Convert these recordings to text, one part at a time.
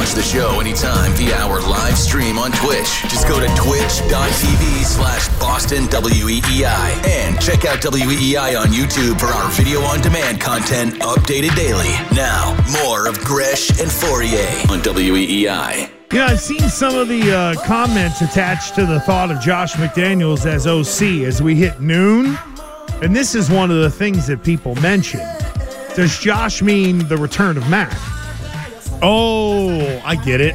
Watch the show anytime via our live stream on Twitch. Just go to twitch.tv slash Boston WEEI and check out WEEI on YouTube for our video on demand content updated daily. Now, more of Gresh and Fauria on WEEI. You know, I've seen some of the uh, comments attached to the thought of Josh McDaniels as OC as we hit noon. And this is one of the things that people mention. Does Josh mean the return of Mac? Oh, I get it.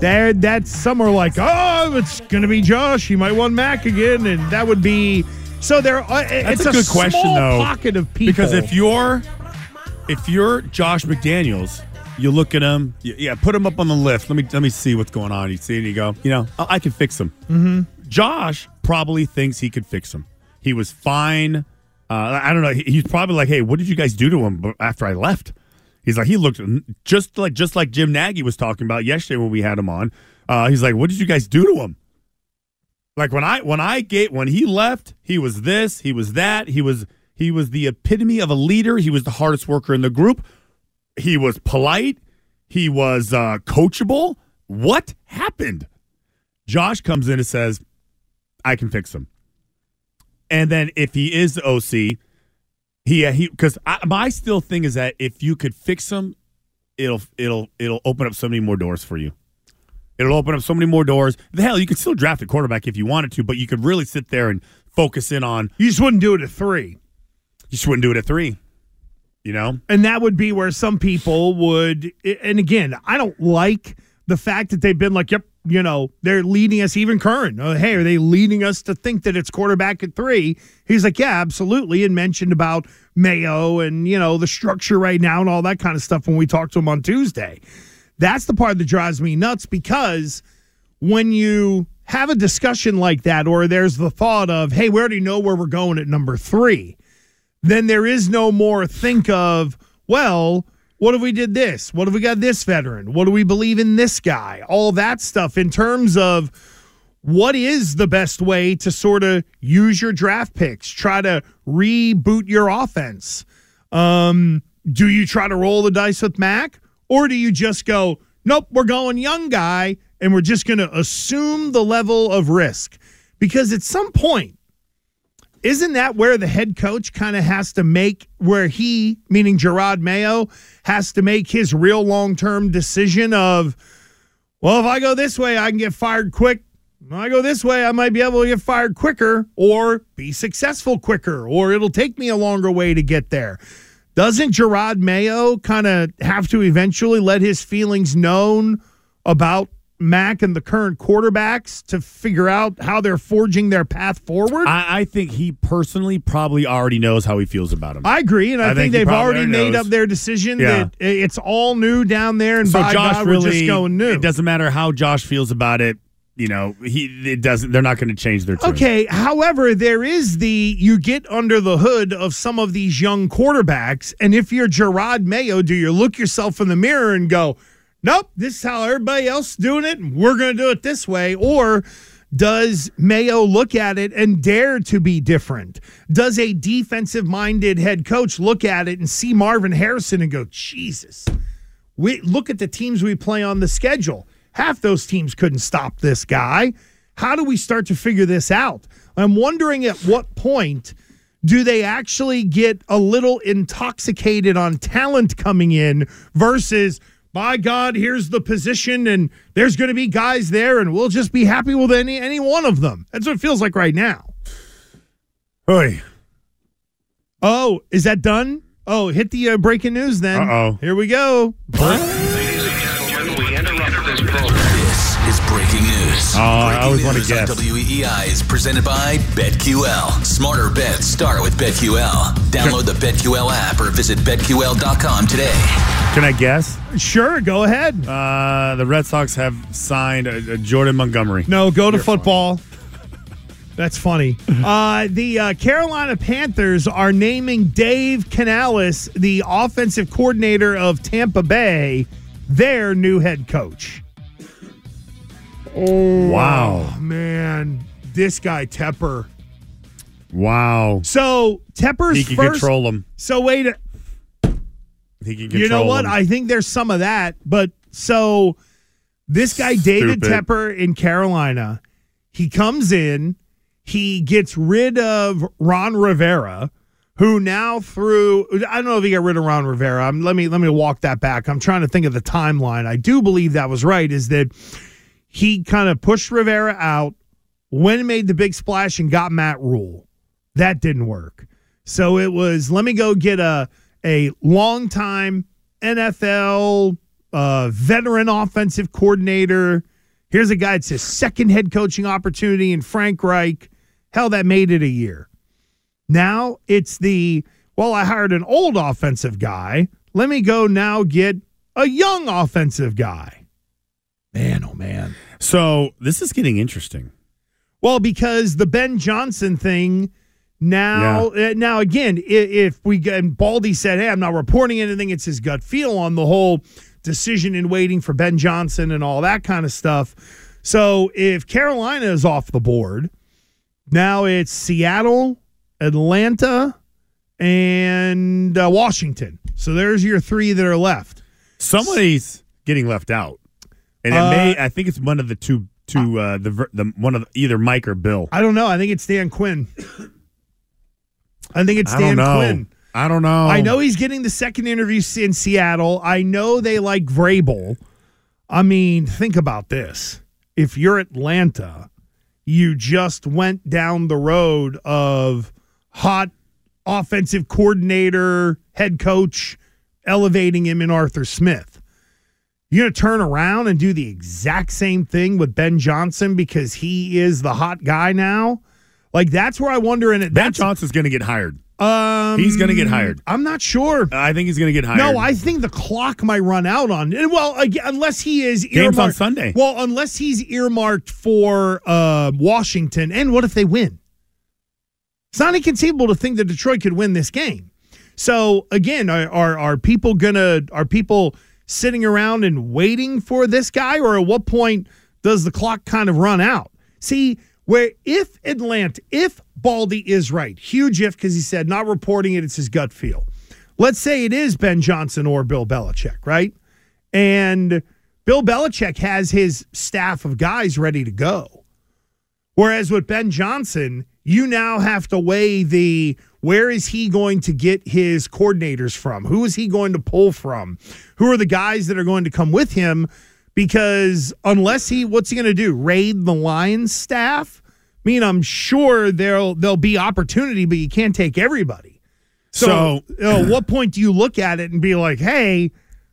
There, that's somewhere like, oh, it's going to be Josh. He might want Mac again, and that would be. So there, uh, That's it's a good question, though, Pocket of people Because if you're if you're Josh McDaniels, you look at him, you, yeah, put him up on the lift. Let me let me see what's going on. You see, and you go, you know, I, I can fix him. Mm-hmm. Josh probably thinks he could fix him. He was fine. Uh, I don't know. He, he's probably like, hey, what did you guys do to him after I left? He's like, he looked just like just like Jim Nagy was talking about yesterday when we had him on. Uh, he's like, what did you guys do to him? Like when I when I get when he left, he was this, he was that, he was he was the epitome of a leader. He was the hardest worker in the group. He was polite. He was uh, coachable. What happened? Josh comes in and says, "I can fix him." And then if he is the OC, he he because my still thing is that if you could fix him, it'll it'll it'll open up so many more doors for you. It'll open up so many more doors. The hell, you could still draft a quarterback if you wanted to, but you could really sit there and focus in on. you just wouldn't do it at three. You just wouldn't do it at three. You know, And that would be where some people would. And again, I don't like the fact that they've been like, yep, you know, they're leading us, even current. Oh, uh, hey, are they leading us to think that it's quarterback at three? He's like, yeah, absolutely. And mentioned about Mayo and, you know, the structure right now and all that kind of stuff when we talked to him on Tuesday. That's the part that drives me nuts because when you have a discussion like that, or there's the thought of, hey, we already know where we're going at number three then there is no more think of, well, what if we did this? What if we got this veteran? What do we believe in this guy? All that stuff in terms of what is the best way to sort of use your draft picks, try to reboot your offense. Um, do you try to roll the dice with Mac? Or do you just go, nope, we're going young guy, and we're just going to assume the level of risk? Because at some point, isn't that where the head coach kind of has to make where he meaning Jerod Mayo has to make his real long-term decision of well if I go this way I can get fired quick. If I go this way I might be able to get fired quicker or be successful quicker or it'll take me a longer way to get there. Doesn't Jerod Mayo kind of have to eventually let his feelings known about Mac and the current quarterbacks to figure out how they're forging their path forward? I, I think he personally probably already knows how he feels about him. I agree, and I, I think, think they've already made knows. up their decision Yeah. that it's all new down there, and so by Josh God, really we're just going new. It doesn't matter how Josh feels about it. You know, he it doesn't. They're not going to change their tune. Okay, however, there is the you get under the hood of some of these young quarterbacks, and if you're Jerod Mayo, do you look yourself in the mirror and go, "Nope, this is how everybody else is doing it, and we're going to do it this way," or does Mayo look at it and dare to be different? Does a defensive minded head coach look at it and see Marvin Harrison and go, Jesus, we look at the teams we play on the schedule. Half those teams couldn't stop this guy. How do we start to figure this out? I'm wondering at what point do they actually get a little intoxicated on talent coming in versus by God, here's the position, and there's going to be guys there, and we'll just be happy with any any one of them. That's what it feels like right now. Oy. Oh, is that done? Oh, hit the uh, breaking news then. Uh-oh. Here we go. Breaking. Oh, I always wanna guess. WEEI is presented by BetQL. Smarter bets start with BetQL. Download the BetQL app or visit betql.com today. Can I guess? Sure, go ahead. Uh, the Red Sox have signed uh, uh, Jordan Montgomery. No, go to football. That's funny. Uh, the uh, Carolina Panthers are naming Dave Canales, the offensive coordinator of Tampa Bay, their new head coach. Mm. Wow. Oh, man, this guy Tepper. Wow. So Tepper's He can first. control him. So wait, a- He can control you know what? him. I think there's some of that, but So this guy David Tepper in Carolina, he comes in, he gets rid of Ron Rivera, who now through I don't know if he got rid of Ron Rivera. I'm, let me let me walk that back. I'm trying to think of the timeline. I do believe that was right. Is that he kind of pushed Rivera out, went and made the big splash and got Matt Rhule. That didn't work. So it was let me go get a a longtime NFL uh, veteran offensive coordinator. Here's a guy. It's his second head coaching opportunity in Frank Reich. Hell, that made it a year. Now it's the well, I hired an old offensive guy. Let me go now get a young offensive guy. Man, oh man. So this is getting interesting. Well, because the Ben Johnson thing now, uh, now again, i- if we and Baldy said, "Hey, I'm not reporting anything," it's his gut feel on the whole decision in waiting for Ben Johnson and all that kind of stuff. So if Carolina is off the board, now it's Seattle, Atlanta, and uh, Washington. So there's your three that are left. Somebody's getting left out, and it Uh, may. I think it's one of the two. Two uh, the the one of the, either Mike or Bill. I don't know. I think it's Dan Quinn. I think it's Dan don't. Quinn. I don't know. I know he's getting the second interview in Seattle. I know they like Vrabel. I mean, think about this. If you're Atlanta, you just went down the road of hot offensive coordinator, head coach, elevating him in Arthur Smith. You're going to turn around and do the exact same thing with Ben Johnson because he is the hot guy now? Like, that's where I wonder. And it, Ben Johnson's going to get hired. um, He's gonna get hired. I'm not sure. I think he's going to get hired. No, I think the clock might run out on. Well, again, unless he is Game's on Sunday. Well, unless he's earmarked for uh, Washington, and what if they win? It's not inconceivable to think that Detroit could win this game. So again, are are, are people gonna are people sitting around and waiting for this guy, or at what point does the clock kind of run out? See, where if Atlanta, if Baldy is right, huge if because he said not reporting it, it's his gut feel. Let's say it is Ben Johnson or Bill Belichick, right? And Bill Belichick has his staff of guys ready to go. Whereas with Ben Johnson, you now have to weigh the where is he going to get his coordinators from? Who is he going to pull from? Who are the guys that are going to come with him? Because unless he, what's he going to do? Raid the Lions staff? I mean, I'm sure there'll there'll be opportunity, but you can't take everybody. So, So- uh, what point do you look at it and be like, hey,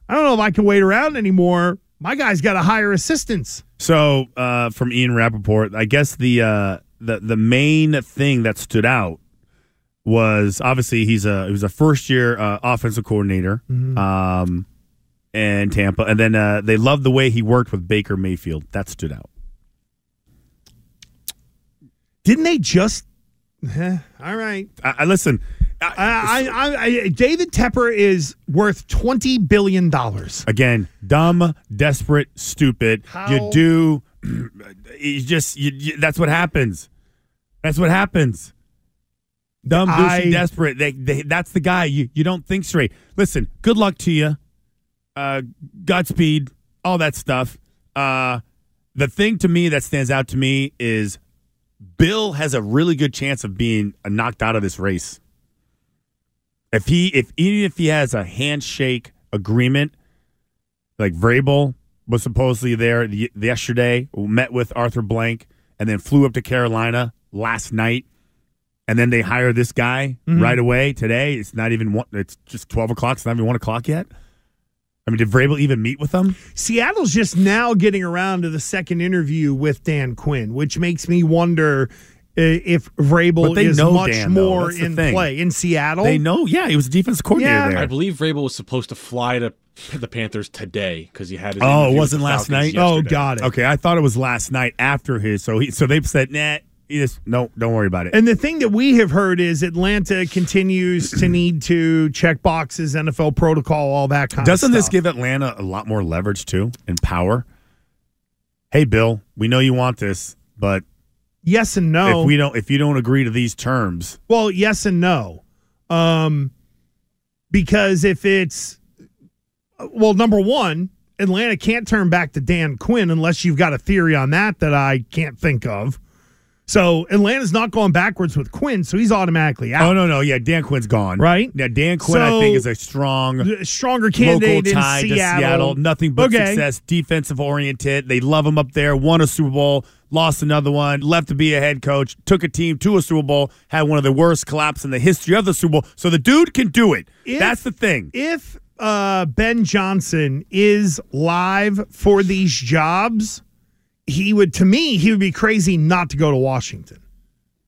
I don't know if I can wait around anymore. My guy's got to hire assistants. So uh, from Ian Rapoport, I guess the uh, the the main thing that stood out was obviously he's a he was a first year uh, offensive coordinator um, in Tampa, and then uh, they loved the way he worked with Baker Mayfield. That stood out. Didn't they just? Eh, all right. I, I listen. I, I, I, I, David Tepper is worth twenty billion dollars. again, dumb, desperate, stupid. How- You do. You just. You, you, that's what happens. That's what happens. Dumb, douchey, desperate. They, they, that's the guy. You, you don't think straight. Listen, good luck to you. Uh, Godspeed, all that stuff. Uh, the thing to me that stands out to me is Bill has a really good chance of being knocked out of this race. If he, if even if he has a handshake agreement, like Vrabel was supposedly there the, yesterday, met with Arthur Blank, and then flew up to Carolina last night, and then they hire this guy mm-hmm. right away today. It's not even one. It's just twelve o'clock. It's not even one o'clock yet. I mean, did Vrabel even meet with them? Seattle's just now getting around to the second interview with Dan Quinn, which makes me wonder Uh, if Vrabel they is know much Dan, more in thing. play in Seattle. They know. Yeah, he was a defensive coordinator Yeah. there. I believe Vrabel was supposed to fly to the Panthers today because he had his. Oh, it wasn't last Falcons night? Oh, yesterday. got it. Okay, I thought it was last night after his. So he, so they've said, nah, he just no, don't worry about it. And the thing that we have heard is Atlanta continues to need to check boxes, NFL protocol, all that kind Doesn't of this give Atlanta a lot more leverage too and power? Hey, Bill, we know you want this, but yes and no? if we don't, if you don't agree to these terms, Well, yes and no. Um, because if it's well, number one, Atlanta can't turn back to Dan Quinn unless you've got a theory on that that I can't think of. So Atlanta's not going backwards with Quinn, so he's automatically out. Oh no, no, yeah, Dan Quinn's gone. Right? Yeah, Dan Quinn, I think, is a strong Stronger local candidate in tie Seattle. to Seattle. Nothing but Okay. success, defensive oriented. They love him up there. Won a Super Bowl, lost another one, left to be a head coach, took a team to a Super Bowl, had one of the worst collapses in the history of the Super Bowl. So the dude can do it. If- That's the thing. If uh, Ben Johnson is live for these jobs, he would, to me, he would be crazy not to go to Washington.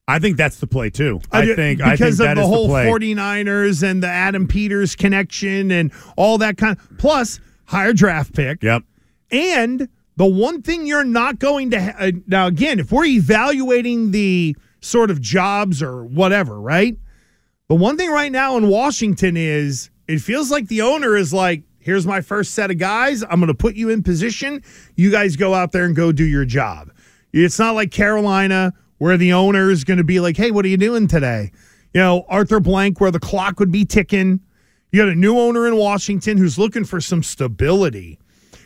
I think that's the play too. I think I because think that of the whole play. 49ers and the Adam Peters connection and all that kind plus higher draft pick. Yep. And the one thing you're not going to ha- uh, now again, if we're evaluating the sort of jobs or whatever, right? The one thing right now in Washington is it feels like the owner is like, here's my first set of guys. I'm going to put you in position. You guys go out there and go do your job. It's not like Carolina where the owner is going to be like, hey, what are you doing today? You know, Arthur Blank, where the clock would be ticking. You got a new owner in Washington who's looking for some stability.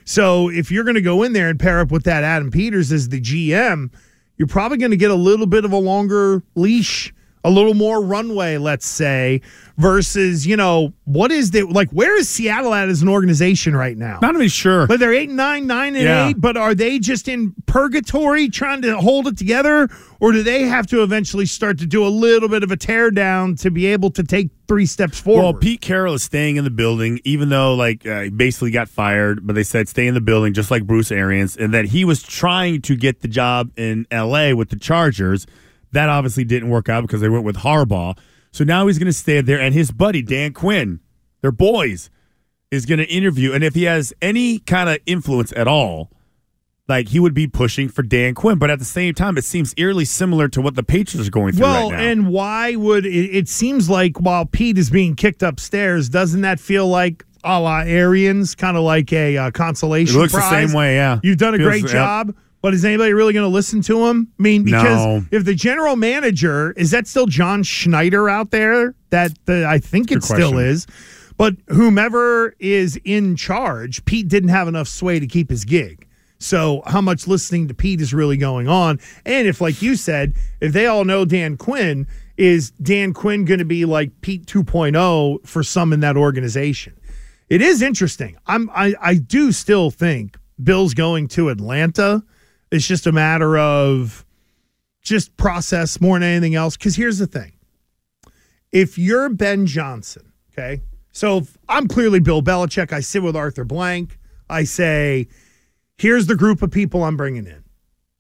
So if you're going to go in there and pair up with that Adam Peters as the GM, you're probably going to get a little bit of a longer leash, a little more runway, let's say, versus, you know, what is the like where is Seattle at as an organization right now? Not even sure. But they're eight and nine, nine and Yeah. eight. But are they just in purgatory trying to hold it together, or do they have to eventually start to do a little bit of a tear down to be able to take three steps forward? Well, Pete Carroll is staying in the building, even though like uh, he basically got fired. But they said stay in the building, just like Bruce Arians, and that he was trying to get the job in L.A. with the Chargers. That obviously didn't work out because they went with Harbaugh. So now he's going to stay there, and his buddy Dan Quinn, their boys, is going to interview. And if he has any kind of influence at all, like he would be pushing for Dan Quinn. But at the same time, it seems eerily similar to what the Patriots are going through Well, right now. and why would it, it seems like while Pete is being kicked upstairs, doesn't that feel like a la Arians, kind of like a uh, consolation It looks the same way, yeah. You've done a Feels- great yep. But is anybody really going to listen to him? I mean, because No. if the general manager is that still John Schneider out there? That the, I think it Good still is. But whomever is in charge, Pete didn't have enough sway to keep his gig. So how much listening to Pete is really going on? And if, like you said, if they all know Dan Quinn, is Dan Quinn going to be like Pete 2.0 for some in that organization? It is interesting. I'm I, I do still think Bill's going to Atlanta. It's just a matter of just process more than anything else. Because here's the thing: if you're Ben Johnson, okay, so I'm clearly Bill Belichick. I sit with Arthur Blank. I say, here's the group of people I'm bringing in.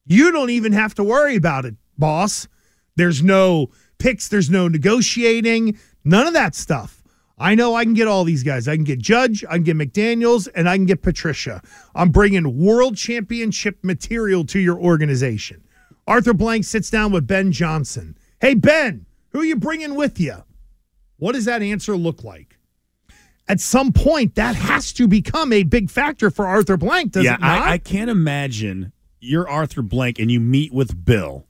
You don't even have to worry about it, boss. There's no picks. There's no negotiating. None of that stuff. I know I can get all these guys. I can get Judge, I can get McDaniels, and I can get Patricia. I'm bringing world championship material to your organization. Arthur Blank sits down with Ben Johnson. Hey, Ben, who are you bringing with you? What does that answer look like? At some point, that has to become a big factor for Arthur Blank, does yeah, it not? I, I can't imagine you're Arthur Blank and you meet with Bill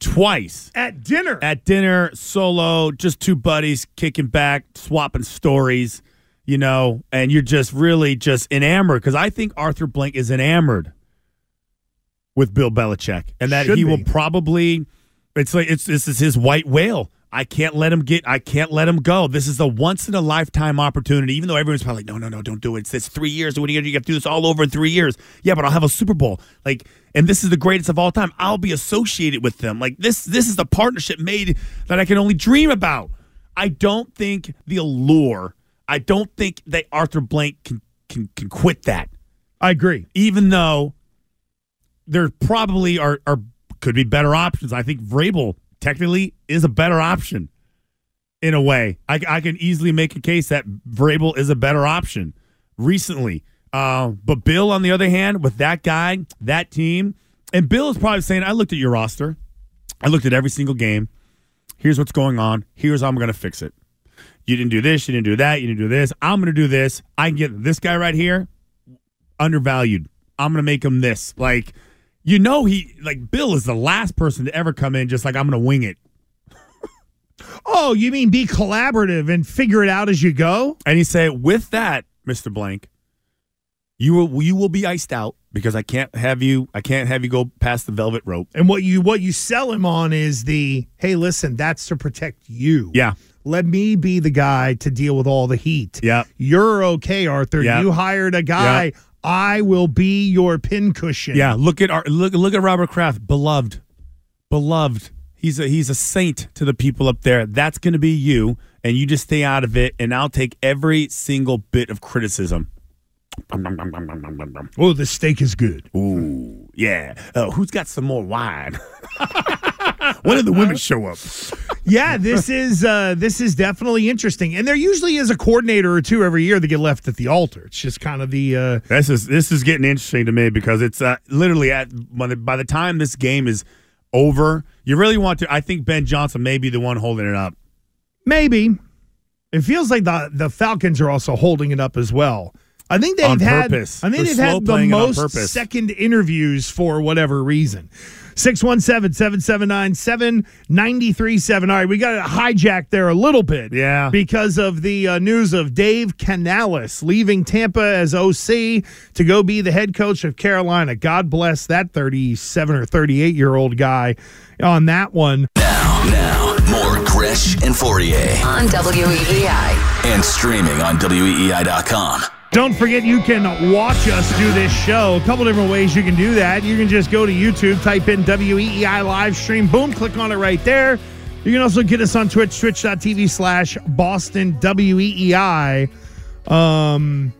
twice At dinner. at dinner, solo, just two buddies kicking back, swapping stories, you know, and you're just really just enamored because I think Arthur Blank is enamored with Bill Belichick and that Should he will probably it's like it's this is his white whale. I can't let him get. I can't let him go. This is a once in a lifetime opportunity. Even though everyone's probably like, no, no, no, don't do it. It's, it's three years. What are you gonna do? You have to do this all over in three years. Yeah, but I'll have a Super Bowl. Like, and this is the greatest of all time. I'll be associated with them. Like this. This is the partnership made that I can only dream about. I don't think the allure. I don't think that Arthur Blank can can can quit that. I agree. Even though there probably are are could be better options. I think Vrabel technically is a better option in a way. I, I can easily make a case that Vrabel is a better option recently. Uh, but Bill, on the other hand, with that guy, that team, and Bill is probably saying, I looked at your roster. I looked at every single game. Here's what's going on. Here's how I'm going to fix it. You didn't do this. You didn't do that. You didn't do this. I'm going to do this. I can get this guy right here undervalued. I'm going to make him this. Like, you know, he, like, Bill is the last person to ever come in just like, I'm going to wing it. Oh, you mean be collaborative and figure it out as you go? And he say, with that, Mr. Blank, You will you will be iced out because I can't have you I can't have you go past the velvet rope. And what you what you sell him on is the hey, listen, that's to protect you. Yeah. Let me be the guy to deal with all the heat. Yep. You're okay, Arthur. Yep. You hired a guy. Yep. I will be your pincushion. Yeah, look at our look look at Robert Kraft, beloved, beloved. He's a he's a saint to the people up there. That's going to be you, and you just stay out of it. And I'll take every single bit of criticism. Oh, the steak is good. Ooh, yeah. Uh, who's got some more wine? when did the women show up? Yeah, this is uh, this is definitely interesting, and there usually is a coordinator or two every year that get left at the altar. It's just kind of the uh, This is this is getting interesting to me because it's uh, literally at when the, by the time this game is over, you really want to. I think Ben Johnson may be the one holding it up. maybe. It feels like the the Falcons are also holding it up as well. I think they've On had. purpose. I think They're they've had the playing it on most second interviews for whatever reason. 617-779-7937. All right, we got to hijack there a little bit. Yeah. Because of the uh, news of Dave Canales leaving Tampa as OC to go be the head coach of Carolina. God bless that 37 or 38 year old guy on that one. Now, now, more Gresh and Fauria on WEEI. and streaming on WEEI.com. Don't forget you can watch us do this show. A couple different ways you can do that. You can just go to YouTube, type in WEEI live stream, boom, click on it right there. You can also get us on Twitch, twitch.tv slash Boston WEEI. Um,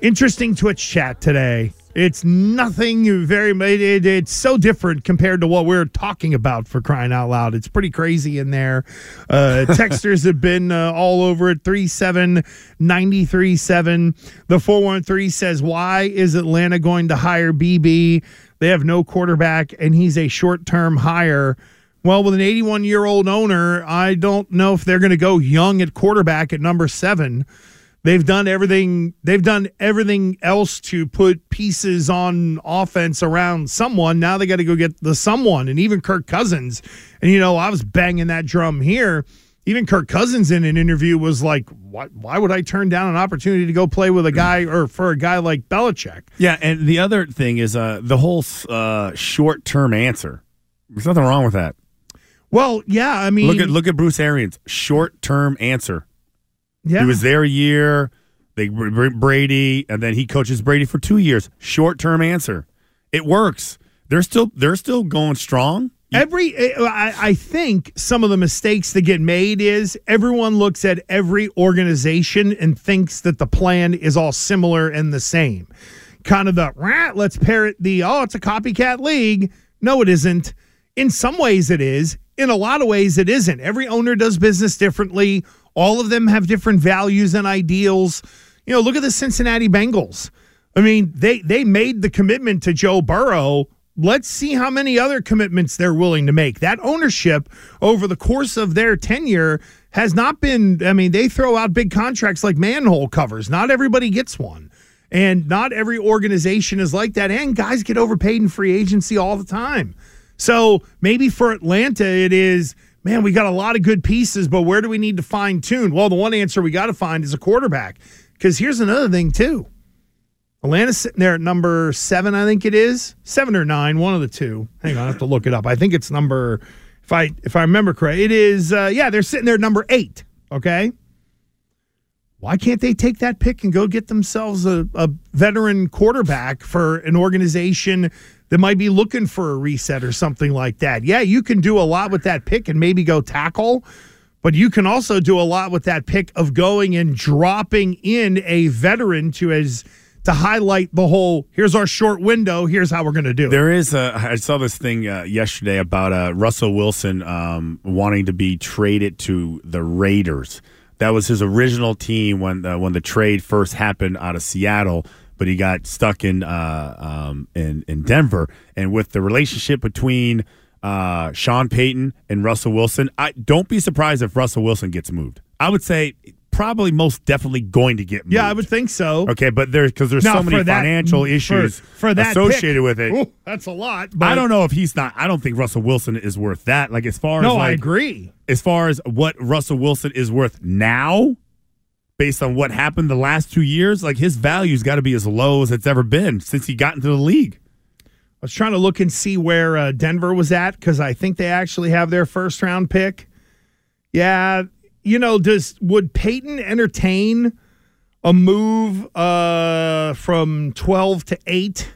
interesting Twitch chat today. It's nothing very, it, it's so different compared to what we're talking about for crying out loud. It's pretty crazy in there. Uh, texters have been uh, all over it. 37937. The 413 says, Why is Atlanta going to hire BB? They have no quarterback, and he's a short term hire. Well, with an 81 year old owner, I don't know if they're going to go young at quarterback at number seven. They've done everything. They've done everything else to put pieces on offense around someone. Now they got to go get the someone, and even Kirk Cousins. And you know, I was banging that drum here. Even Kirk Cousins in an interview was like, "Why? Why would I turn down an opportunity to go play with a guy or for a guy like Belichick?" Yeah, and the other thing is uh, the whole uh, short term answer. There's nothing wrong with that. Well, yeah, I mean, Look at look at Bruce Arians. Short term answer. Yeah, He was there a year. They br- Brady, and then he coaches Brady for two years. Short term answer. It works. They're still they're still going strong. Every, eh, I, I think some of the mistakes that get made is everyone looks at every organization and thinks that the plan is all similar and the same. Kind of the, rat. let's parrot the, oh, it's a copycat league. No, it isn't. In some ways, it is. In a lot of ways, it isn't. Every owner does business differently. All of them have different values and ideals. You know, look at the Cincinnati Bengals. I mean, they they made the commitment to Joe Burrow. Let's see how many other commitments they're willing to make. That ownership over the course of their tenure has not been, I mean, they throw out big contracts like manhole covers. Not everybody gets one. And not every organization is like that. And guys get overpaid in free agency all the time. So maybe for Atlanta, it is, man, we got a lot of good pieces, but where do we need to fine tune? Well, the one answer we got to find is a quarterback. Because here's another thing, too. Atlanta's sitting there at number seven, I think it is seven or nine, one of the two. Hang on, I have to look it up. I think it's number, if I if I remember correct, it is. Uh, yeah, they're sitting there at number eight. Okay, why can't they take that pick and go get themselves a, a veteran quarterback for an organization that might be looking for a reset or something like that? Yeah, you can do a lot with that pick and maybe go tackle. But you can also do a lot with that pick of going and dropping in a veteran to as to highlight the whole. Here's our short window. Here's how we're going to do it. There is a. I saw this thing uh, yesterday about uh, Russell Wilson um, wanting to be traded to the Raiders. That was his original team when uh, when the trade first happened out of Seattle, but he got stuck in uh, um, in in Denver. And with the relationship between uh, Sean Payton and Russell Wilson, I don't be surprised if Russell Wilson gets moved. I would say probably most definitely going to get moved. yeah, I would think so. Okay, but there's because there's Now, so many for that- financial for- issues for that associated pick, with it. ooh, that's a lot. But I don't know if he's not. I don't think Russell Wilson is worth that. Like as far No, as like, I agree. As far as what Russell Wilson is worth now, based on what happened the last two years, like his value's got to be as low as it's ever been since he got into the league. I was trying to look and see where uh, Denver was at because I think they actually have their first round pick. Yeah, you know, does would Payton entertain a move uh, from twelve to eight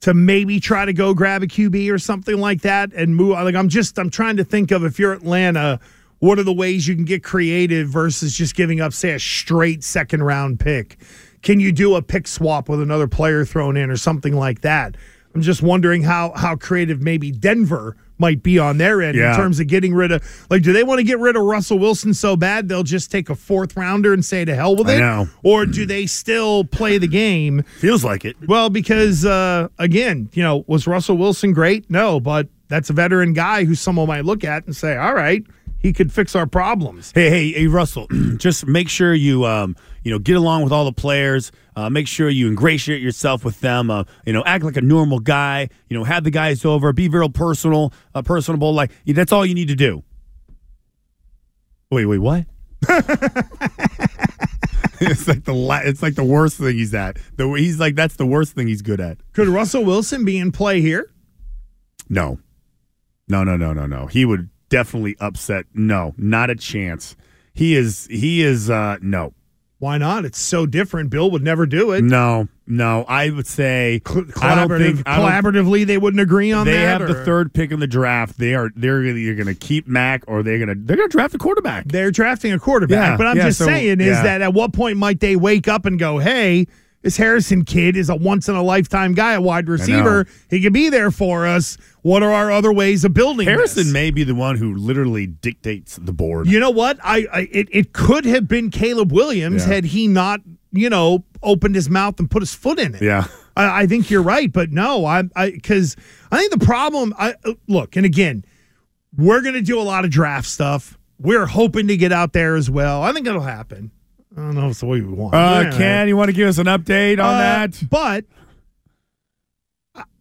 to maybe try to go grab a QB or something like that and move? Like I'm just I'm trying to think of if you're Atlanta, what are the ways you can get creative versus just giving up, say, a straight second round pick? Can you do a pick swap with another player thrown in or something like that? I'm just wondering how how creative maybe Denver might be on their end Yeah. in terms of getting rid of like do they want to get rid of Russell Wilson so bad they'll just take a fourth rounder and say to hell with it? Or do they still play the game? Feels like it. Well, because uh, again, you know, was Russell Wilson great? No, but that's a veteran guy who someone might look at and say, "All right, he could fix our problems." Hey, hey, hey, Russell, just make sure you, um, you know, get along with all the players. Uh, make sure you ingratiate yourself with them. Uh, you know, act like a normal guy. You know, have the guys over. Be real personal, uh, personable. Like that's all you need to do. Wait, wait, what? it's like the la- it's like the worst thing he's at. The he's like that's the worst thing he's good at. Could Russell Wilson be in play here? No, no, no, no, no, no. He would definitely upset. No, not a chance. He is. He is. uh No, Why not? It's so different. Bill would never do it. no, no. I would say I don't think I don't- collaboratively, they wouldn't agree on they that. They have the third pick in the draft. They are. They're either going to keep Mac or they're going to they're going to draft a quarterback. They're drafting a quarterback, Yeah, but I'm yeah, just so- saying is yeah. that at what point might they wake up and go, "Hey, this Harrison kid is a once in a lifetime guy, a wide receiver. He could be there for us. What are our other ways of building Harrison this? may be the one who literally dictates the board. You know what? I, I it, it could have been Caleb Williams Yeah. had he not, you know, opened his mouth and put his foot in it. Yeah. I, I think you're right, but no, I I because I, think the problem. I uh, look, and again, we're going to do a lot of draft stuff. We're hoping to get out there as well. I think it'll happen. I don't know if it's the way we want. Uh, Yeah. Ken, you want to give us an update on Uh, that? But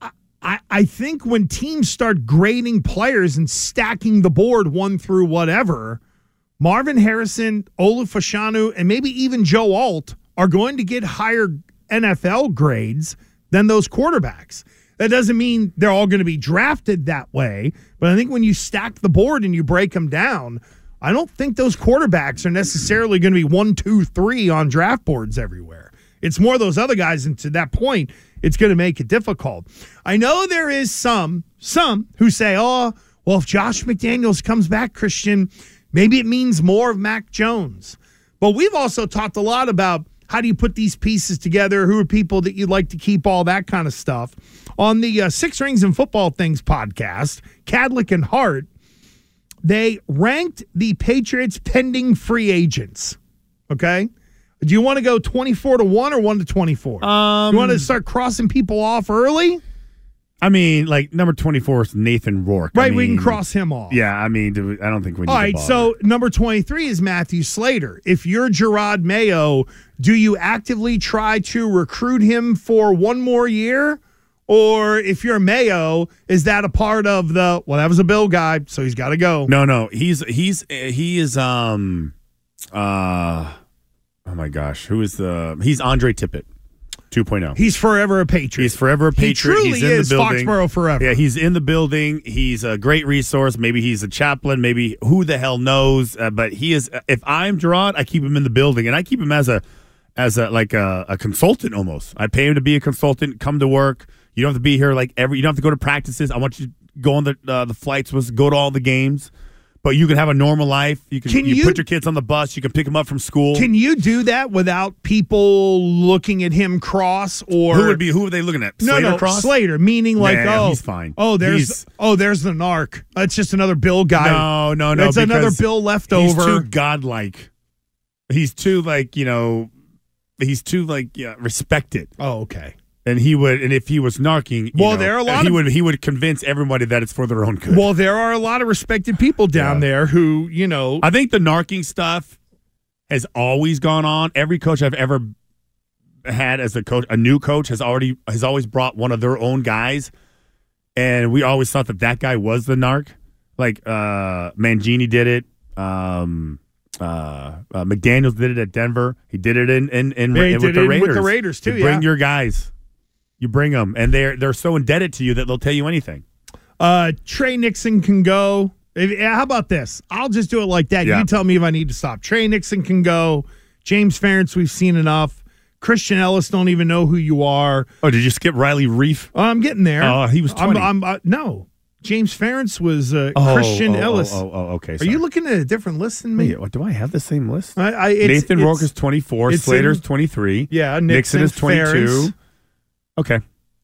I, I, I think when teams start grading players and stacking the board one through whatever, Marvin Harrison, Olu Fashanu, and maybe even Joe Alt are going to get higher NFL grades than those quarterbacks. That doesn't mean they're all going to be drafted that way, but I think when you stack the board and you break them down, I don't think those quarterbacks are necessarily going to be one, two, three on draft boards everywhere. It's more those other guys, and to that point, it's going to make it difficult. I know there is some, some who say, "Oh, well, if Josh McDaniels comes back, Christian, maybe it means more of Mac Jones." But we've also talked a lot about how do you put these pieces together? Who are people that you'd like to keep? All that kind of stuff. On the uh, Six Rings and Football Things podcast, Cadlick and Hart, they ranked the Patriots pending free agents. Okay. Do you want to go 24 to 1 or 1 to 24? Um, you want to start crossing people off early? I mean, like number twenty four is Nathan Rourke. I Right, we can cross him off. Yeah, I mean, do I don't think we need. All to so number 23 is Matthew Slater. If you're Jerod Mayo, do you actively try to recruit him for one more year? Or if you're Mayo, is that a part of the, well, that was a Bill guy, so he's got to go? no, no, he's he's he is um uh oh my gosh, who is the he's Andre Tippett, 2.0. He's forever a Patriot. He's forever a Patriot. He truly he's in is the building. Foxborough forever. Yeah, he's in the building. He's a great resource. Maybe he's a chaplain. Maybe who the hell knows? Uh, but he is. If I'm Jerod, I keep him in the building, and I keep him as a as a like a, a consultant almost. I pay him to be a consultant. Come to work. You don't have to be here like every. You don't have to go to practices. I want you to go on the uh, the flights. Was go to all the games. But you can have a normal life. You can, Can you, you- put your kids on the bus. You can pick them up from school. Can you do that without people looking at him cross or who would be? Who are they looking at? No, Slater no, Cross? Slater, meaning like, Nah, oh, he's fine. Oh, there's He's- oh, there's the narc. That's just another Bill guy. No, no, no. It's another Bill left He's too godlike. He's too like you know. He's too like yeah, respected, oh, okay. And he would. And if he was narking, you Well, know, there are a lot He of- would. He would convince everybody that it's for their own good. Well, there are a lot of respected people down Yeah. there who, you know, I think the narking stuff has always gone on. Every coach I've ever had as a coach, a new coach has already has always brought one of their own guys, and we always thought that that guy was the narc. Like uh Mangini did it. Um, uh, uh, McDaniel's did it at Denver. He did it in in, in, he with the it with Raiders. the Raiders, too, bring yeah. your guys. You bring them, and they're they're so indebted to you that they'll tell you anything. Uh, Tre Nixon can go. If, yeah, how about this? I'll just do it like that. Yeah. You tell me if I need to stop. Tre Nixon can go. James Ferentz, we've seen enough. Christian Ellis, don't even know who you are. Oh, did you skip Riley Reiff? Oh, I'm getting there. Oh, he was I'm, 20. I'm, uh, no, James Ferentz was uh, Oh, Christian oh, Ellis. Oh, oh, oh, okay. Are you looking at a different list than me? Wait, do I have the same list? I, I, it's, Nathan Rourke is 24. it's Slater's in- 23. Yeah, Nixon, Nixon, is 22. Ferentz. Okay.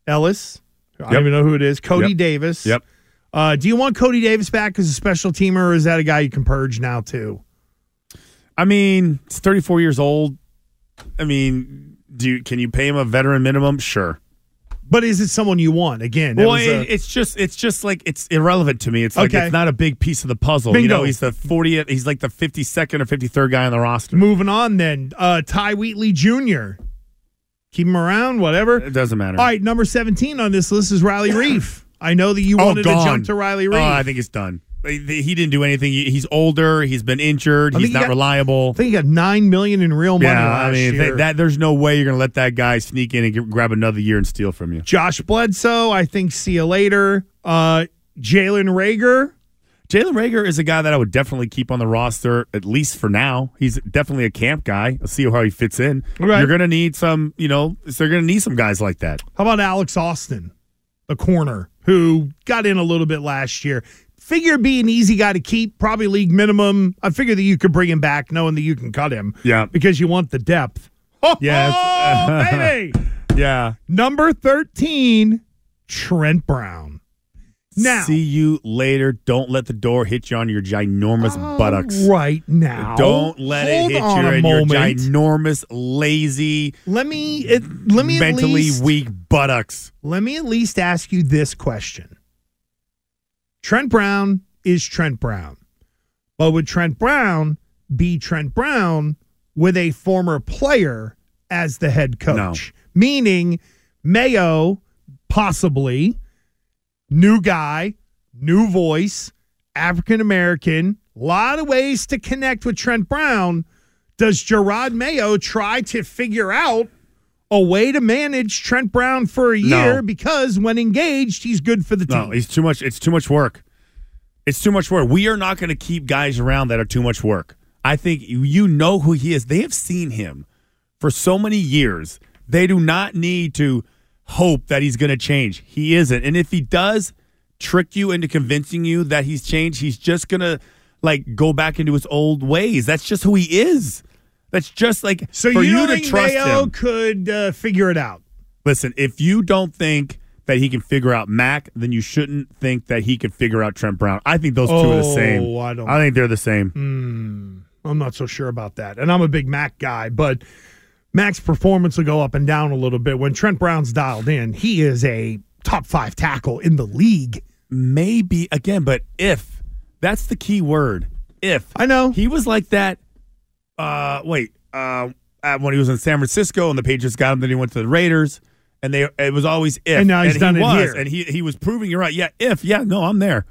Ellis. I Yep. don't even know who it is. Cody Yep. Davis. Yep. Uh, do you want Cody Davis back as a special teamer, or is that a guy you can purge now too? I mean, he's 34 years old. I mean, do you, can you pay him a veteran minimum? Sure. But is it someone you want? Again, Well, it, a- it's just it's just like it's irrelevant to me. It's like Okay. it's not a big piece of the puzzle. You know, he's the 40th. He's like the 52nd or 53rd guy on the roster. moving on. Then uh, Ty Wheatley Jr. Keep him around, whatever. It doesn't matter. All right, number seventeen on this list is Riley Reiff. I know that you Oh, wanted to jump to Riley Reiff. Oh, I think it's done. He didn't do anything. He's older. He's been injured. He's he not got- reliable. I think he got nine million in real money Yeah, I mean year. th- that. There's no way you're going to let that guy sneak in and get, grab another year and steal from you. Josh Bledsoe, I think. See you later. Uh, Jalen Reagor. Jalen Reagor is a guy that I would definitely keep on the roster at least for now. He's definitely a camp guy. Let's see how he fits in. Right. You're going to need some, you know, they're going to need some guys like that. How about Alex Austin, the corner who got in a little bit last year? Figure be an easy guy to keep, probably league minimum. I figure that you could bring him back, knowing that you can cut him. Yeah. because you want the depth. Oh, Yes. baby. Yeah. Number thirteen, Trent Brown. Now, See you later. Don't let the door hit you on your ginormous buttocks. right now, Don't let hold it hit you in your ginormous, lazy, Let me it, let me at mentally least, weak buttocks. Let me at least ask you this question. Trent Brown is Trent Brown. But would Trent Brown be Trent Brown with a former player as the head coach? Meaning Mayo, possibly, new guy, new voice, African American, a lot of ways to connect with Trent Brown. Does Jerod Mayo try to figure out a way to manage Trent Brown for a year No. because when engaged, he's good for the team? No, he's too much. It's too much work. It's too much work. We are not going to keep guys around that are too much work. I think you- you know who he is. They have seen him for so many years. They do not need to hope that he's going to change. He isn't. And if he does trick you into convincing you that he's changed, he's just going to like go back into his old ways. That's just who he is. That's just like so for you, you, to trust Mayo him. could uh, figure it out? Listen, if you don't think that he can figure out Mac, then you shouldn't think that he could figure out Trent Brown. I think those two are the Oh, same. I don't- I think they're the same. I'm not so sure about that. And I'm a big Mac guy, but Mac's performance will go up and down a little bit. When Trent Brown's dialed in, he is a top five tackle in the league. Maybe again, but if that's the key word. If I know. he was like that. Uh, wait. Uh, when he was in San Francisco and the Patriots got him, then he went to the Raiders, and they it was always if. And now he's he done it was, here. and he he was proving you're right. Yeah, if yeah, no, I'm there.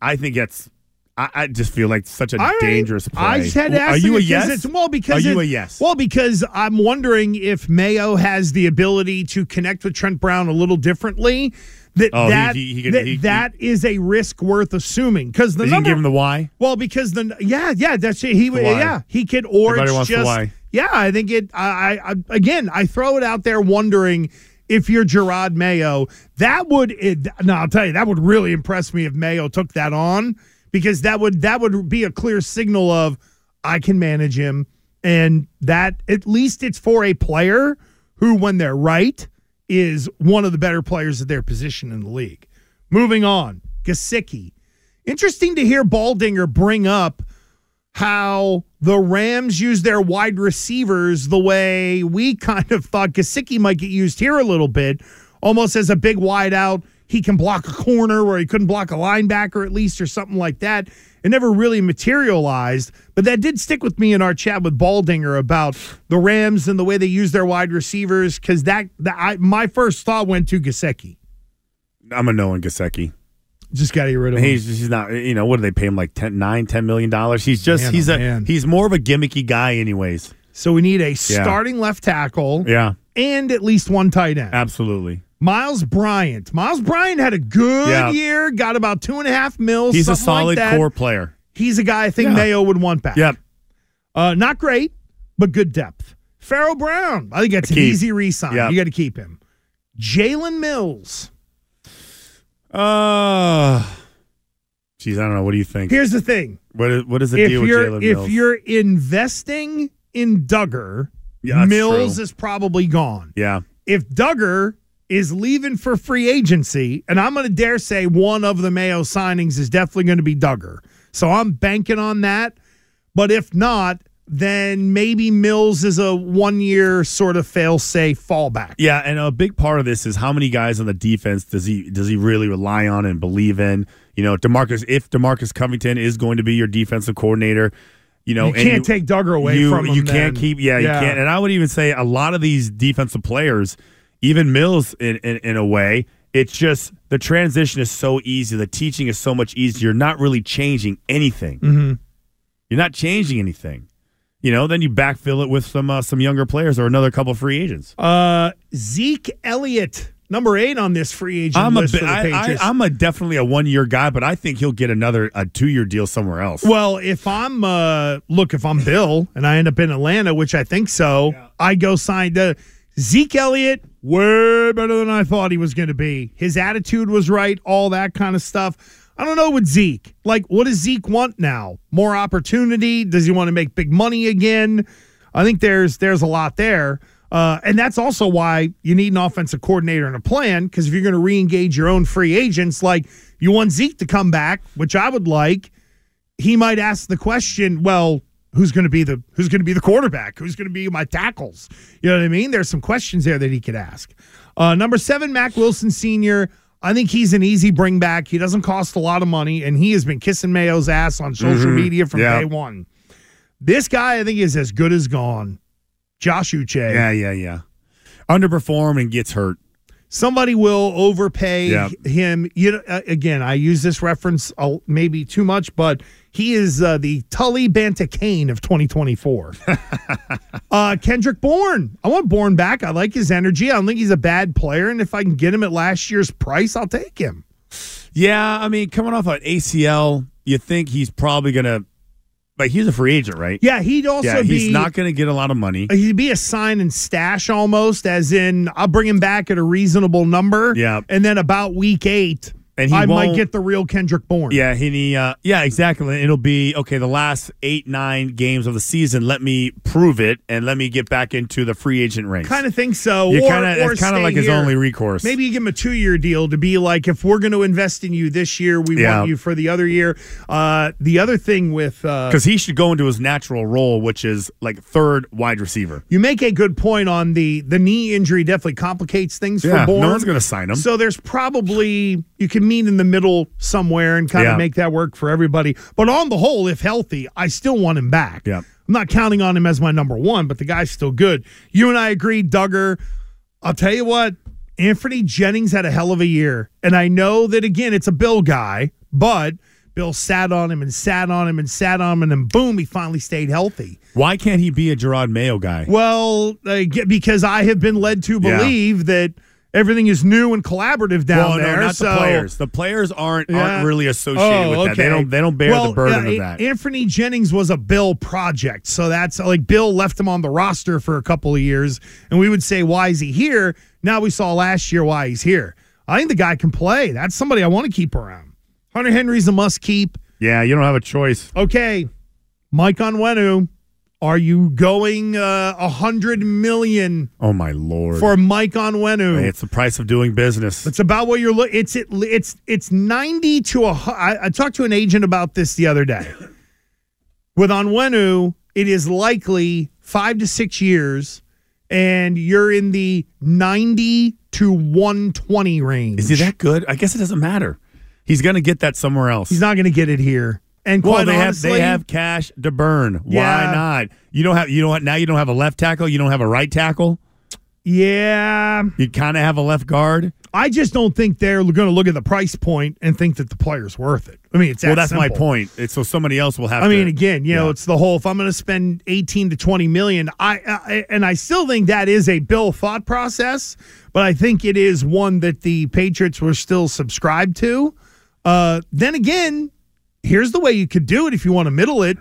I think that's. I, I just feel like such a dangerous play. I just had to ask Are you a yes? It's, well, because Are you it- a yes? Well, because I'm wondering if Mayo has the ability to connect with Trent Brown a little differently. That Oh, that he- he could- that, he- that is a risk worth assuming because the number give him the why? Well, because the yeah, yeah, that's it. He The why. yeah, he could or Everybody it's wants the just why. yeah. I think it. I, I, I again, I throw it out there, wondering if you're Jerod Mayo, that would. It, no, I'll tell you, that would really impress me if Mayo took that on because that would that would be a clear signal of I can manage him, and that at least it's for a player who, when they're right, is one of the better players at their position in the league. Moving on, Gesicki. Interesting to hear Baldinger bring up how the Rams use their wide receivers the way we kind of thought Gesicki might get used here a little bit, almost as a big wide out. He can block a corner where he couldn't block a linebacker at least or something like that. It never really materialized, but that did stick with me in our chat with Baldinger about the Rams and the way they use their wide receivers because that, that I, my first thought went to Gesicki. I'm a no on Gesicki. Just got to get rid of him. He's he's not. You know what do they pay him like 10, 9, 10 million dollars? He's just Man, he's oh, a man. he's more of a gimmicky guy, anyways. So we need a starting left tackle Yeah, and at least one tight end. absolutely. Myles Bryant. Myles Bryant had a good Yeah. year, got about two and a half mils. He's a something like solid core player. He's a guy I think Yeah. Mayo would want back. Yep. Uh, not great, but good depth. Pharaoh Brown. I think that's an easy re-sign. Yep. You got to keep him. Jalen Mills. Uh Geez, I don't know. What do you think? Here's the thing: What is what is the if deal with Jalen if you're investing in Dugger, Yeah, Mills true. is probably gone. yeah, If Dugger is leaving for free agency, and I'm going to dare say one of the Mayo signings is definitely going to be Dugger. So I'm banking on that. But if not, then maybe Mills is a one year sort of fail safe fallback. yeah, and a big part of this is how many guys on the defense does he does he really rely on and believe in? You know, Demarcus. If Demarcus Covington is going to be your defensive coordinator, you know, You and can't take Dugger away you, from him. You can't keep, yeah, you can't. And I would even say a lot of these defensive players, even Mills, in in, in a way, it's just the transition is so easy. The teaching is so much easier. You're not really changing anything. Mm-hmm. You're not changing anything. You know, then you backfill it with some uh, some younger players or another couple free agents. Uh, Zeke Elliott, number eight on this free agent I'm a list bi- for the I, I, Patriots. I'm a definitely a one year guy, but I think he'll get another a two year deal somewhere else. Well, if I'm uh look, if I'm Bill and I end up in Atlanta, which I think so, I go sign the Zeke Elliott, way better than I thought he was going to be. His attitude was right, all that kind of stuff. I don't know with Zeke. Like, what does Zeke want now? More opportunity? Does he want to make big money again? I think there's there's a lot there. Uh, and that's also why you need an offensive coordinator and a plan. Because if you're going to re-engage your own free agents, like you want Zeke to come back, which I would like, he might ask the question, well, who's going to be the who's going to be the quarterback? Who's going to be my tackles? You know what I mean? There's some questions there that he could ask. Uh, number seven, Mack Wilson Sr. I think he's an easy bring back. He doesn't cost a lot of money, and he has been kissing Mayo's ass on social media from Yeah. day one. This guy, I think, is as good as gone. Josh Uche. yeah, yeah, yeah. Underperform and gets hurt. Somebody will overpay Yeah. him. You know, again, I use this reference uh, maybe too much, but he is uh, the Tully Banta-Cain of 2024. uh, Kendrick Bourne. I want Bourne back. I like his energy. I don't think he's a bad player, and if I can get him at last year's price, I'll take him. Yeah, I mean, coming off an ACL, you think he's probably gonna, like, he's a free agent, right? Yeah, he'd also yeah, be. he's not gonna get a lot of money. He'd be a sign and stash almost, as in I'll bring him back at a reasonable number. Yeah. and then about week eight, And he I might get the real Kendrick Bourne. Yeah, he, uh, yeah, exactly. It'll be okay. The last eight, nine games of the season, let me prove it, and let me get back into the free agent ranks. Kind of think so. You kind of, it's kind of like his only recourse. Maybe you give him a two year deal to be like, if we're going to invest in you this year, we Yeah. want you for the other year. Uh, the other thing with uh, because he should go into his natural role, which is like third wide receiver. you make a good point on the the knee injury definitely complicates things Yeah, for Bourne. no one's going to sign him. So there's probably you can meet in the middle somewhere and kind Yeah. of make that work for everybody. But on the whole, if healthy, I still want him back. Yeah. I'm not counting on him as my number one, but the guy's still good. You and I agree, Dugger. I'll tell you what, Anfernee Jennings had a hell of a year. And I know that again, it's a Bill guy, but Bill sat on him and sat on him and sat on him, and then boom, he finally stayed healthy. Why can't he be a Jerod Mayo guy? Well, uh, because I have been led to Yeah. believe that everything is new and collaborative down well, there. no, not so, the players. The players aren't Yeah. aren't really associated Oh, with that. They don't they don't bear Well, the burden uh, of that. Anfernee Jennings was a Bill project, so that's like Bill left him on the roster for a couple of years, and we would say, "Why is he here?" Now we saw last year why he's here. I think the guy can play. That's somebody I want to keep around. Hunter Henry's a must keep. yeah, you don't have a choice. Okay, Mike Onwenu, are you going uh, a hundred million Oh my lord! for Mike Onwenu? It's the price of doing business. It's about what you're look. It's it, it's it's ninety to a. I, I talked to an agent about this the other day. With Onwenu, it is likely five to six years, and you're in the ninety to one twenty range. Is he that good? I guess it doesn't matter. He's going to get that somewhere else. He's not going to get it here. And well, they honestly, have they have cash to burn. Yeah. Why not? You don't have you know what? Now you don't have a left tackle. You don't have a right tackle. Yeah, You kind of have a left guard. I just don't think they're going to look at the price point and think that the player's worth it. I mean, it's that well, that's my point. It's so somebody else will have. I to, mean, again, you know, it's the whole. If I'm going to spend 18 to 20 million, I, I and I still think that is a Bill thought process, but I think it is one that the Patriots were still subscribed to. Uh, then again, here's the way you could do it if you want to middle it: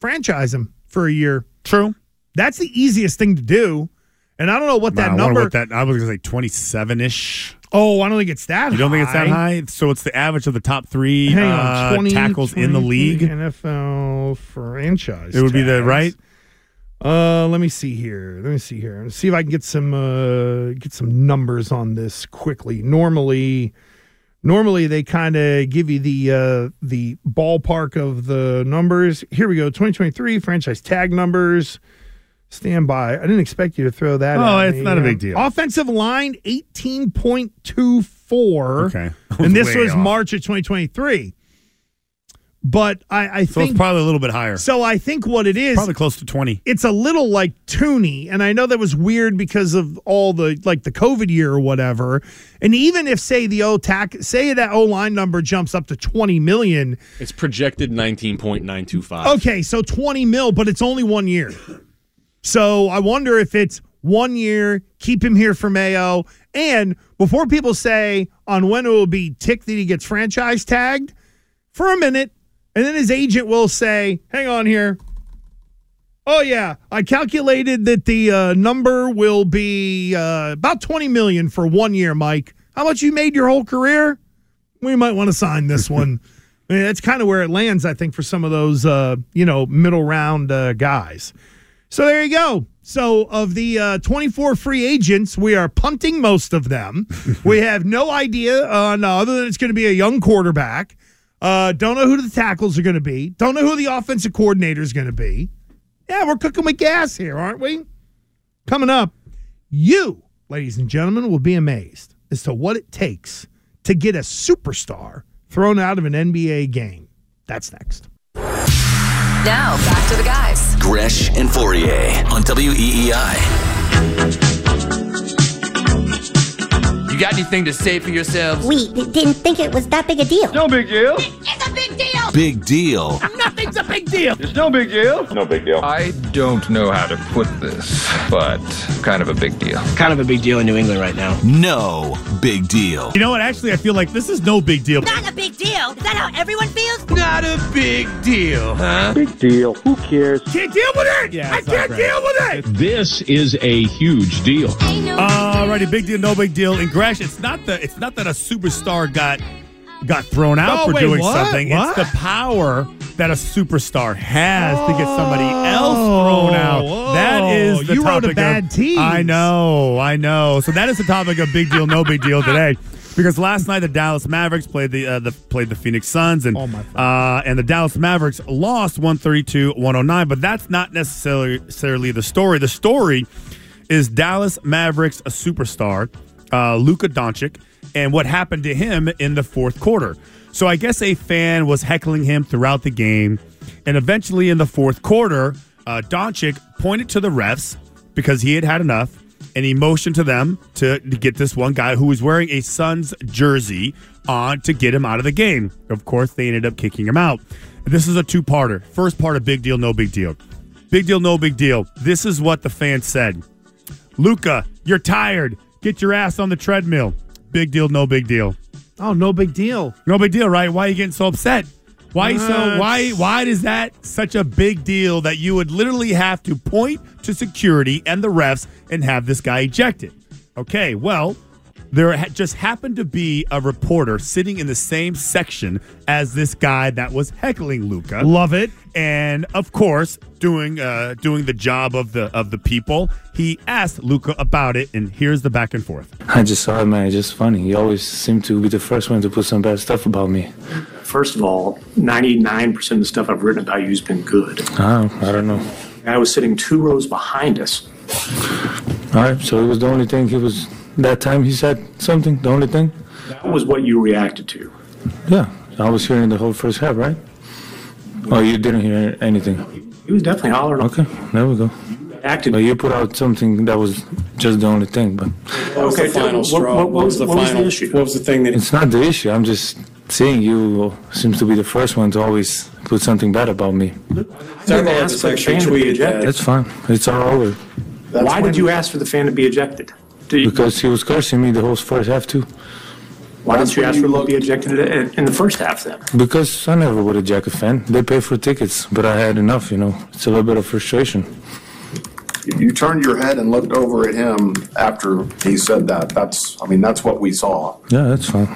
franchise him for a year. true. That's the easiest thing to do. And I don't know what that I number. what that I was going to say twenty seven ish. oh, I don't think it's that. You don't think it's that high? So it's the average of the top three Hang uh, on, 20, tackles in the league. NFL franchise. It would be the right. Uh, let me see here. Let me see here. Let's see if I can get some uh get some numbers on this quickly. Normally, normally they kind of give you the uh the ballpark of the numbers. Here we go. 2023 franchise tag numbers. Stand by. I didn't expect you to throw that. Oh, it's me. not a big deal. Offensive line 18.24. Okay. and this was off. March of 2023. But I, I So think it's probably a little bit higher. so. I think what it is Probably close to twenty. it's a little like toony and i know that was weird because of all the like the covid year or whatever and even if say the o tack say that o line number jumps up to 20 million It's projected 19.925. okay so 20 mil but it's only one year so i wonder if it's one year keep him here for mayo and before people say on when it will be tick that he gets franchise tagged for a minute and then his agent will say hang on here Oh yeah, I calculated that the uh, number will be uh, about twenty million for one year, Mike. How much you made your whole career? We might want to sign this one. I mean, that's kind of where it lands, I think, for some of those uh, you know middle round uh, guys. So there you go. So of the uh, 24 free agents, we are punting most of them. we have no idea on uh, other than it's going to be a young quarterback. Uh, don't know who the tackles are going to be. Don't know who the offensive coordinator is going to be. Yeah, we're cooking with gas here, aren't we? Coming up, you, ladies and gentlemen, will be amazed as to what it takes to get a superstar thrown out of an NBA game. That's next. Now, back to the guys. Gresh and Fauria on WEEI. You got anything to say for yourselves? We d- didn't think it was that big a deal. No big deal. It's a big deal. It's no big deal. No big deal. I don't know how to put this, but kind of a big deal. kind of a big deal in New England right now. No big deal. You know what? Actually, I feel like this is no big deal. Not a big deal. Is that how everyone feels? Not a big deal, huh? Big deal. Who cares? Can't deal with it. Yeah, I can't deal with it. This is a huge deal. Alrighty, big deal, no big deal. In Gresh, it's not the it's not that a superstar got got thrown out Oh, for wait, doing what? something. What? It's the power that a superstar has to get somebody else Oh, thrown out. whoa. That is the You wrote a bad of, tease. I know, I know. So that is the topic of big deal, no big deal today. Because last night the Dallas Mavericks played the uh, the played the Phoenix Suns and Oh, uh, and the Dallas Mavericks lost 132-109, but that's not necessarily necessarily the story. The story is Dallas Mavericks a superstar, uh, Luka Doncic, and what happened to him in the fourth quarter. So I guess a fan was heckling him throughout the game, and eventually in the fourth quarter, uh, Doncic pointed to the refs because he had had enough, and he motioned to them to, to get this one guy who was wearing a Suns jersey on to get him out of the game. Of course, they ended up kicking him out. This is a two-parter. First part a big deal, no big deal. Big deal, no big deal. This is what the fans said. Luka, you're tired. Get your ass on the treadmill. Big deal, no big deal. Oh, no big deal. No big deal, right? Why are you getting so upset? Why so why why is that such a big deal that you would literally have to point to security and the refs and have this guy ejected? Okay, well, there ha- just happened to be a reporter sitting in the same section as this guy that was heckling Luka Love it. and of course doing uh doing the job of the of the people he asked Luka about it and here's the back and forth I just saw it, man. It's just funny. He always seemed to be the first one to put some bad stuff about me. First of all, 99% of the stuff I've written about you has been good. Oh, I don't know. I was sitting two rows behind us. All right, so it was the only thing he was. That time he said something. The only thing. That was what you reacted to. Yeah, I was hearing the whole first half, right? Oh, you didn't hear anything. He was definitely hollering. Okay, there we go. Acted. But you put out something that was just the only thing. But What was the final straw? What, was the final? issue? What was the thing that? it's not the issue. I'm just seeing you seems to be the first one to always put something bad about me. Several of us actually tweeted that. That's fine. It's all over. Why did you ask for the fan to be ejected? Do you, Because he was cursing me the whole first half too. why didn't you ask for him to be ejected in, in the first half then? Because I never would eject a fan. They pay for tickets, but I had enough, you know. It's a little bit of frustration. You turned your head and looked over at him after he said that. That's, I mean, that's what we saw. Yeah, that's fine.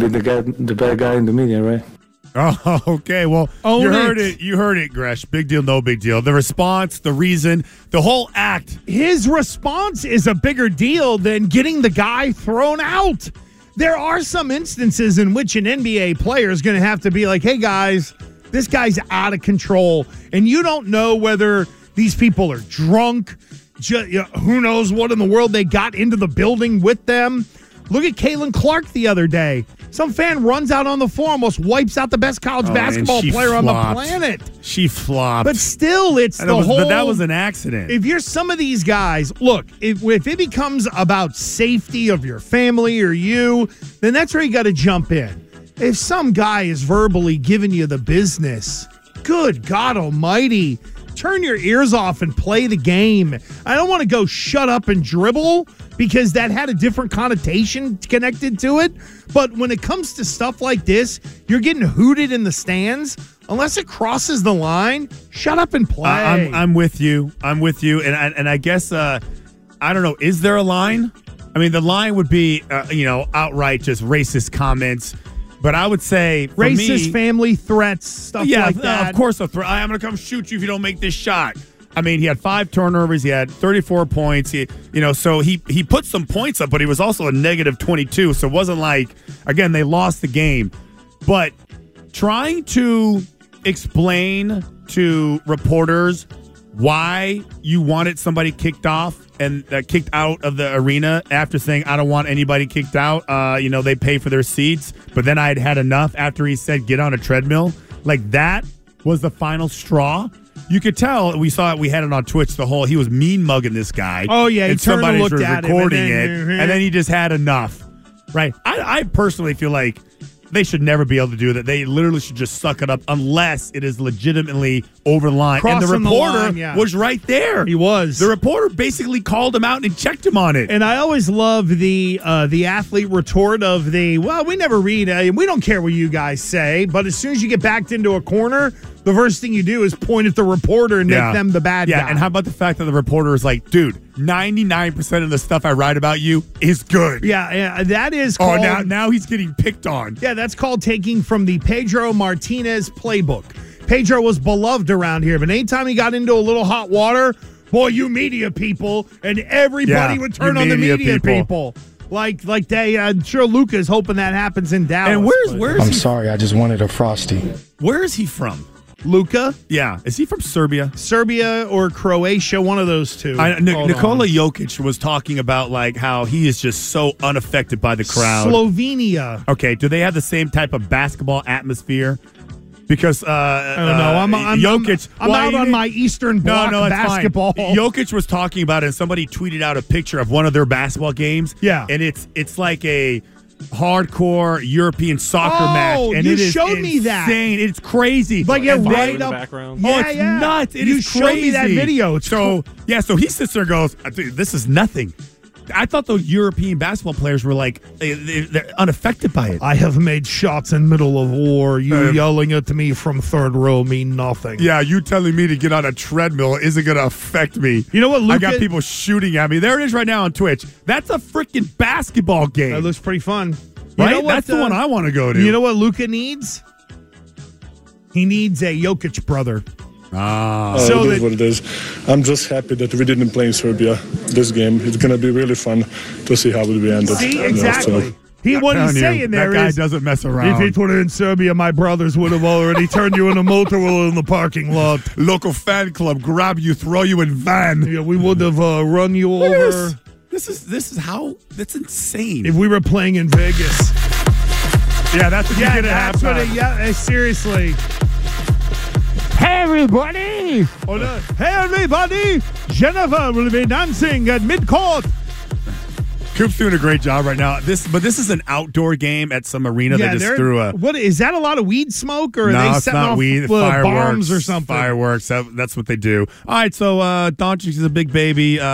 The, the guy, the bad guy in the media, right? Oh, okay. Well, Own you heard it. it. You heard it, Gresh. Big deal, no big deal. The response, the reason, the whole act. His response is a bigger deal than getting the guy thrown out. There are some instances in which an NBA player is going to have to be like, hey, guys, this guy's out of control. And you don't know whether these people are drunk. Ju- you know, who knows what in the world they got into the building with them. Look at Caitlin Clark the other day. Some fan runs out on the floor, almost wipes out the best college Oh, basketball player on the planet. She flopped. But still, it's And the it was- whole. but that was an accident. If you're some of these guys, look, if, if it becomes about safety of your family or you, then that's where you got to jump in. If some guy is verbally giving you the business, good God Almighty, turn your ears off and play the game. I don't want to go shut up and dribble because that had a different connotation connected to it. But when it comes to stuff like this, you're getting hooted in the stands. Unless it crosses the line, shut up and play. I- I'm, I'm with you. I'm with you. And I, and I guess, uh, I don't know, is there a line? I mean, the line would be, uh, you know, outright just racist comments. But I would say, for racist me, family threats, stuff yeah, like uh, that. of course, a threat. I'm going to come shoot you if you don't make this shot. I mean, he had five turnovers. He had 34 points. He, you know, so he he put some points up, but he was also a negative 22. So it wasn't like again they lost the game, but trying to explain to reporters why you wanted somebody kicked off and uh, kicked out of the arena after saying I don't want anybody kicked out. Uh, you know they pay for their seats, but then I had had enough after he said get on a treadmill. Like that was the final straw. You could tell we saw it. We had it on Twitch. The whole he was mean mugging this guy. Oh, yeah, and somebody was at him, and recording then- it, and then he just had enough. Right. I, I personally feel like they should never be able to do that. They literally should just suck it up unless it is legitimately over the line. and the Crossing the reporter line, yeah. was right there. He was. The reporter basically called him out and checked him on it. And I always love the uh, the athlete retort of the well, we never read, uh, we don't care what you guys say, but as soon as you get backed into a corner, the first thing you do is point at the reporter and make them the bad yeah, guy. and how about the fact that the reporter is like, dude, 99% of the stuff I write about you is good. yeah, yeah, that is Oh, now now he's getting picked on. Yeah, that's called taking from the Pedro Martinez playbook. Pedro was beloved around here, but anytime he got into a little hot water, boy, you media people, and everybody Yeah, would turn on the media media people. people. Like, like they, uh, I'm sure Luka's hoping that happens in Dallas. And where's where's I'm he, sorry, I just wanted a frosty. where is he from? Luka, Yeah, is he from Serbia? Serbia or Croatia? One of those two. I, Hold Nikola on. Jokic was talking about like how he is just so unaffected by the crowd. Slovenia. okay, do they have the same type of basketball atmosphere? Because uh, I don't know. I'm, I'm, Jokic. I'm, I'm well, out on my Eastern No, Bloc no, that's basketball. fine. Jokic was talking about it, and somebody tweeted out a picture of one of their basketball games. Yeah. and it's it's like a hardcore European soccer Oh, match, and you it is showed me that. insane. It's crazy. Like, yeah, right in the up- background. Oh, it's yeah. nuts. It You is showed me that video. It's so yeah, so he sits there and goes, "Dude, this is nothing." I thought those European basketball players were like they, they, they're unaffected by it. I have made shots in middle of war. You Uh, yelling at me from third row mean nothing. Yeah, you telling me to get on a treadmill isn't going to affect me. You know what, I got people shooting at me. There it is right now on Twitch. That's a freaking basketball game. That looks pretty fun. You right? know what, That's the uh, one I want to go to. You know what Luka needs? He needs a Jokic brother. Ah. So it that- is what it is. I'm just happy that we didn't play in Serbia this game. It's gonna be really fun to see how it will be ended. See, you know, exactly. so- He what telling he's you, saying there that guy is, doesn't mess around. If around. it in Serbia, my brothers would have already turned you into a motor wheel in the parking lot. Local fan club grab you, throw you in van. Yeah, we would have uh, run you Look over this. This is this is how that's insane. if we were playing in Vegas. yeah, that's what Yeah, you get at that's what halftime. it, yeah, uh, seriously. Hey, everybody! Hey, everybody! Jennifer will be dancing at mid-court. Coop's doing a great job right now. This, but this is an outdoor game at some arena. they just threw a. What is that? A lot of weed smoke, or are no, they it's setting not off weed. uh, fireworks bombs or something? Fireworks. That, that's what they do. All right. So uh, Doncic is a big baby. Uh,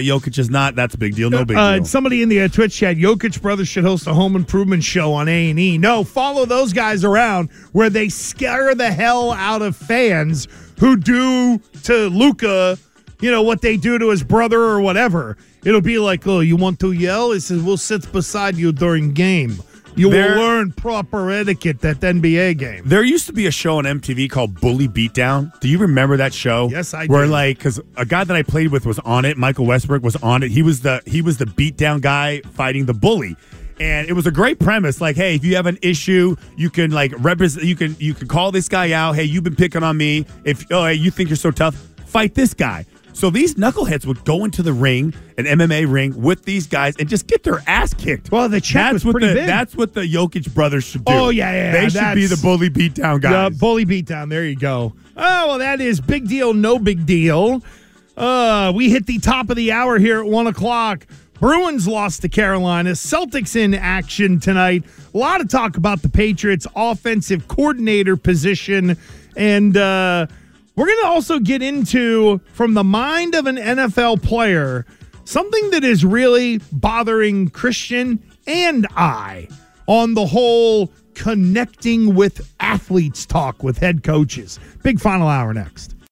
Jokic is not. That's a big deal. No big Uh, deal. somebody in the uh, Twitch chat, Jokic brothers should host a home improvement show on A and E. No, follow those guys around where they scare the hell out of fans who do to Luka, you know what they do to his brother or whatever. It'll be like, oh, you want to yell? He says, we'll sit beside you during game. You There- will learn proper etiquette at the NBA game. There used to be a show on MTV called Bully Beatdown. Do you remember that show? Yes, I Where do. like, because a guy that I played with was on it. Michael Westbrook was on it. He was the he was the beatdown guy fighting the bully, and it was a great premise. Like, hey, if you have an issue, you can like represent. You can you can call this guy out. Hey, you've been picking on me. If oh, hey, you think you're so tough, fight this guy. So these knuckleheads would go into the ring, an MMA ring, with these guys and just get their ass kicked. Well, the check that's was what pretty the big. that's what the Jokic brothers should do. Oh, yeah, yeah, They should be the bully beatdown guys. The bully beatdown. There you go. Oh, well, that is big deal, no big deal. Uh, we hit the top of the hour here at one o'clock. Bruins lost to Carolina. Celtics in action tonight. A lot of talk about the Patriots' offensive coordinator position. And uh, we're going to also get into, from the mind of an NFL player, something that is really bothering Christian and I on the whole connecting with athletes talk with head coaches. Big final hour next.